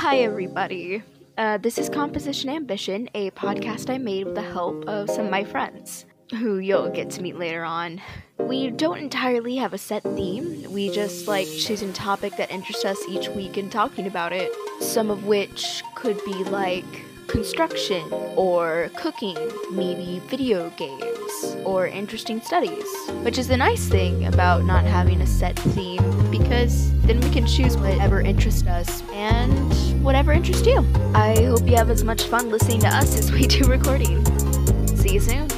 Hi, everybody. Uh, this is Composition Ambition, a podcast I made with the help of some of my friends, who you'll get to meet later on. We don't entirely have a set theme, we just like choosing a topic that interests us each week and talking about it. Some of which could be like construction, or cooking, maybe video games, or interesting studies. Which is the nice thing about not having a set theme, because then we can choose whatever interests us and whatever interests you. I hope you have as much fun listening to us as we do recording. See you soon.